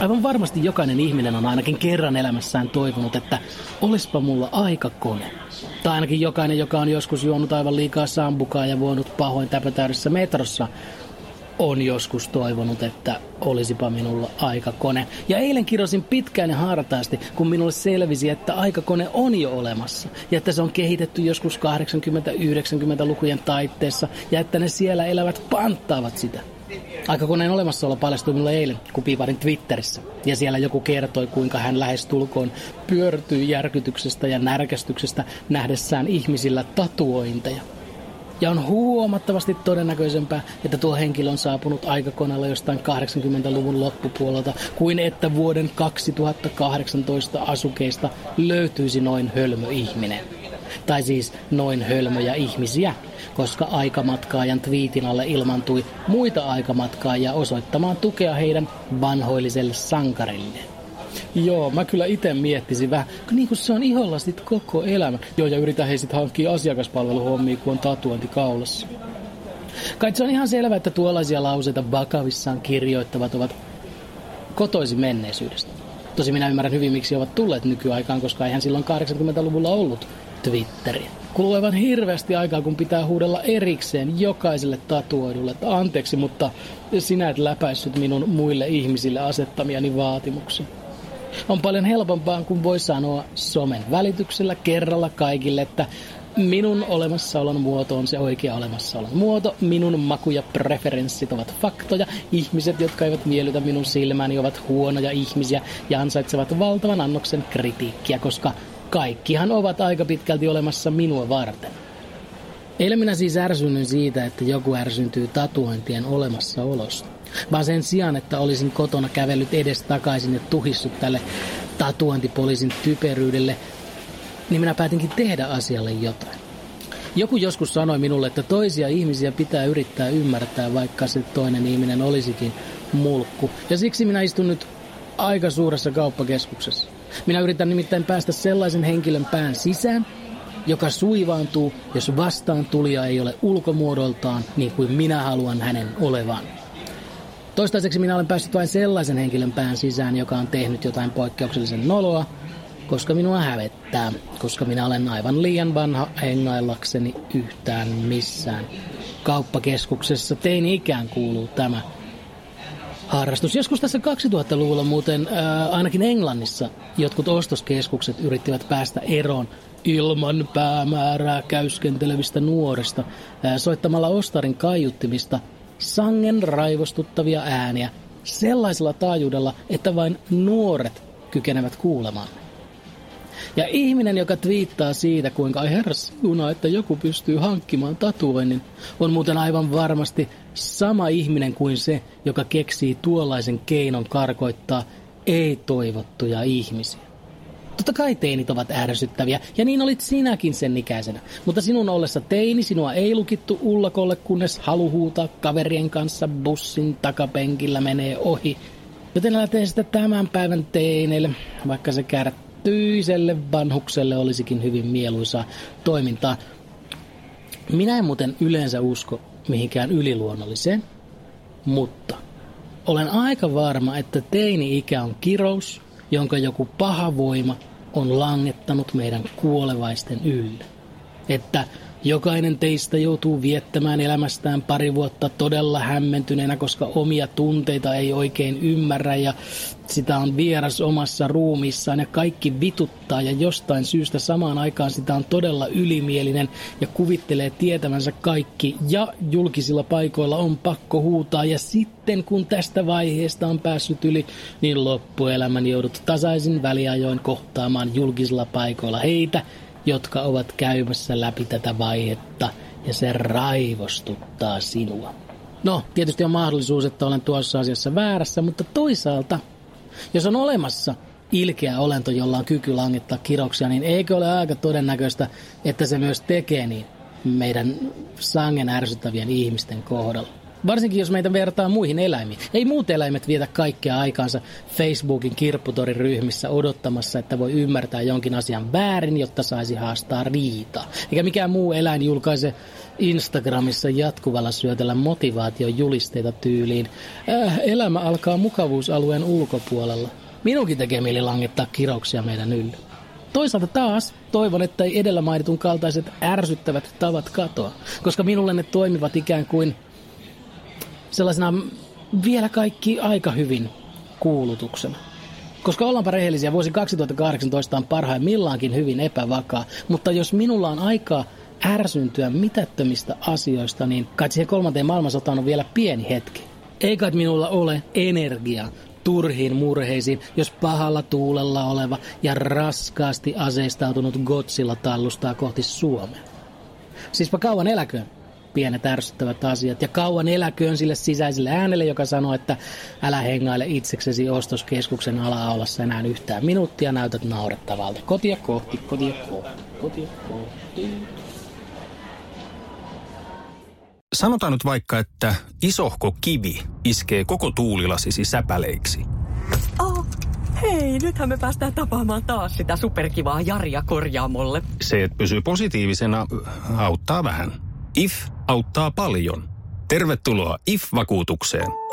Aivan varmasti jokainen ihminen on ainakin kerran elämässään toivonut, että olisipa mulla aikakone. Tai ainakin jokainen, joka on joskus juonut aivan liikaa sambukaa ja vuonut pahoin täpötäydessä metrossa, on joskus toivonut, että olisipa minulla aikakone. Ja eilen kirjoisin pitkään ja hartaasti, kun minulle selvisi, että aikakone on jo olemassa. Ja että se on kehitetty joskus 80-90-lukujen taitteessa. Ja että ne siellä elävät panttaavat sitä. Aikakoneen olemassaolo paljastui minulle eilen, kun piiparin Twitterissä. Ja siellä joku kertoi, kuinka hän lähestulkoon pyörtyi järkytyksestä ja närkästyksestä nähdessään ihmisillä tatuointeja. Ja on huomattavasti todennäköisempää, että tuo henkilö on saapunut aikakoneella jostain 80-luvun loppupuolelta, kuin että vuoden 2018 asukeista löytyisi noin hölmö ihminen. Tai siis noin hölmöjä ihmisiä, koska aikamatkaajan twiitin alle ilmantui muita aikamatkaajia osoittamaan tukea heidän vanhoilliselle sankarille. Joo, mä kyllä itse miettisin vähän, niin kuin se on iholla sit koko elämä. Joo, ja yritän heistä hankkia asiakaspalveluhommia, kun on tatuointi kaulassa. Kai se on ihan selvä, että tuollaisia lauseita vakavissaan kirjoittavat ovat kotoisin menneisyydestä. Tosi minä ymmärrän hyvin, miksi ovat tulleet nykyaikaan, koska eihän silloin 80-luvulla ollut Twitteriä. Kuluu aivan hirveästi aikaa, kun pitää huudella erikseen jokaiselle tatuoidulle, että anteeksi, mutta sinä et läpäissyt minun muille ihmisille asettamiani vaatimuksia. On paljon helpompaa, kun voi sanoa somen välityksellä kerralla kaikille, että minun olemassaolon muoto on se oikea olemassaolon muoto, minun maku ja preferenssit ovat faktoja, ihmiset, jotka eivät miellytä minun silmääni, ovat huonoja ihmisiä ja ansaitsevat valtavan annoksen kritiikkiä, koska kaikkihan ovat aika pitkälti olemassa minua varten. Eilen minä siis ärsynyin siitä, että joku ärsyntyy tatuointien olemassaolosta. Vaan sen sijaan, että olisin kotona kävellyt edes takaisin ja tuhissut tälle tatuointipoliisin typeryydelle, niin minä päätinkin tehdä asialle jotain. Joku joskus sanoi minulle, että toisia ihmisiä pitää yrittää ymmärtää, vaikka se toinen ihminen olisikin mulkku. Ja siksi minä istun nyt aika suuressa kauppakeskuksessa. Minä yritän nimittäin päästä sellaisen henkilön pään sisään, joka suivaantuu, jos vastaan tulija ei ole ulkomuodoltaan niin kuin minä haluan hänen olevan. Toistaiseksi minä olen päässyt vain sellaisen henkilön pään sisään, joka on tehnyt jotain poikkeuksellisen noloa, koska minua hävettää, koska minä olen aivan liian vanha hengaillakseni yhtään missään. Kauppakeskuksessa teini ikään kuuluu tämä harrastus. Joskus tässä 2000-luvulla muuten ää, ainakin Englannissa jotkut ostoskeskukset yrittivät päästä eroon ilman päämäärää käyskentelevistä nuorista ää, soittamalla ostarin kaiuttimista sangen raivostuttavia ääniä sellaisella taajuudella, että vain nuoret kykenevät kuulemaan. Ja ihminen, joka twiittaa siitä, kuinka ai herra että joku pystyy hankkimaan tatuoinnin, on muuten aivan varmasti sama ihminen kuin se, joka keksii tuollaisen keinon karkoittaa ei-toivottuja ihmisiä. Totta kai teinit ovat ärsyttäviä, ja niin olit sinäkin sen ikäisenä. Mutta sinun ollessa teini sinua ei lukittu ullakolle, kunnes halu huutaa kaverien kanssa bussin takapenkillä menee ohi. Joten älä tee sitä tämän päivän teineille, vaikka se kärtyiselle vanhukselle olisikin hyvin mieluisaa toimintaa. Minä en muuten yleensä usko mihinkään yliluonnolliseen, mutta olen aika varma, että teini-ikä on kirous, jonka joku paha voima on langettanut meidän kuolevaisten ylle. Että jokainen teistä joutuu viettämään elämästään pari vuotta todella hämmentyneenä, koska omia tunteita ei oikein ymmärrä ja sitä on vieras omassa ruumissaan. Ja kaikki vituttaa ja jostain syystä samaan aikaan sitä on todella ylimielinen ja kuvittelee tietävänsä kaikki. Ja julkisilla paikoilla on pakko huutaa ja sitten kun tästä vaiheesta on päässyt yli, niin loppuelämän joudut tasaisin väliajoin kohtaamaan julkisilla paikoilla heitä, jotka ovat käymässä läpi tätä vaihetta ja se raivostuttaa sinua. No, tietysti on mahdollisuus, että olen tuossa asiassa väärässä, mutta toisaalta, jos on olemassa ilkeä olento, jolla on kyky langittaa kiroksia, niin eikö ole aika todennäköistä, että se myös tekee niin meidän sangen ärsyttävien ihmisten kohdalla? Varsinkin jos meitä vertaa muihin eläimiin. Ei muut eläimet vietä kaikkea aikaansa Facebookin kirpputorin ryhmissä odottamassa, että voi ymmärtää jonkin asian väärin, jotta saisi haastaa riita. Eikä mikään muu eläin julkaise Instagramissa jatkuvalla syötellä motivaation julisteita tyyliin. Äh, elämä alkaa mukavuusalueen ulkopuolella. Minunkin tekee mieli langittaa kirouksia meidän yllä. Toisaalta taas toivon, että ei edellä mainitun kaltaiset ärsyttävät tavat katoa, koska minulle ne toimivat ikään kuin sellaisena vielä kaikki aika hyvin kuulutuksena. Koska ollaanpa rehellisiä, vuosi 2018 on parhaimmillaankin hyvin epävakaa, mutta jos minulla on aikaa ärsyntyä mitättömistä asioista, niin kai siihen kolmanteen maailmansotaan on vielä pieni hetki. Ei kai minulla ole energiaa turhiin murheisiin, jos pahalla tuulella oleva ja raskaasti aseistautunut Godzilla tallustaa kohti Suomea. Siispä kauan eläköön pienet ärsyttävät asiat. Ja kauan eläköön sille sisäiselle äänelle, joka sanoo, että älä hengaile itseksesi ostoskeskuksen ala-aulassa enää yhtään minuuttia, näytät naurettavalta. Kotia kohti, kotia kohti, kotia kohti. Sanotaan nyt vaikka, että isohko kivi iskee koko tuulilasisi säpäleiksi. Oh, hei, nythän me päästään tapaamaan taas sitä superkivaa Jaria korjaamolle. Se, että pysyy positiivisena, auttaa vähän. IF auttaa paljon. Tervetuloa IF-vakuutukseen.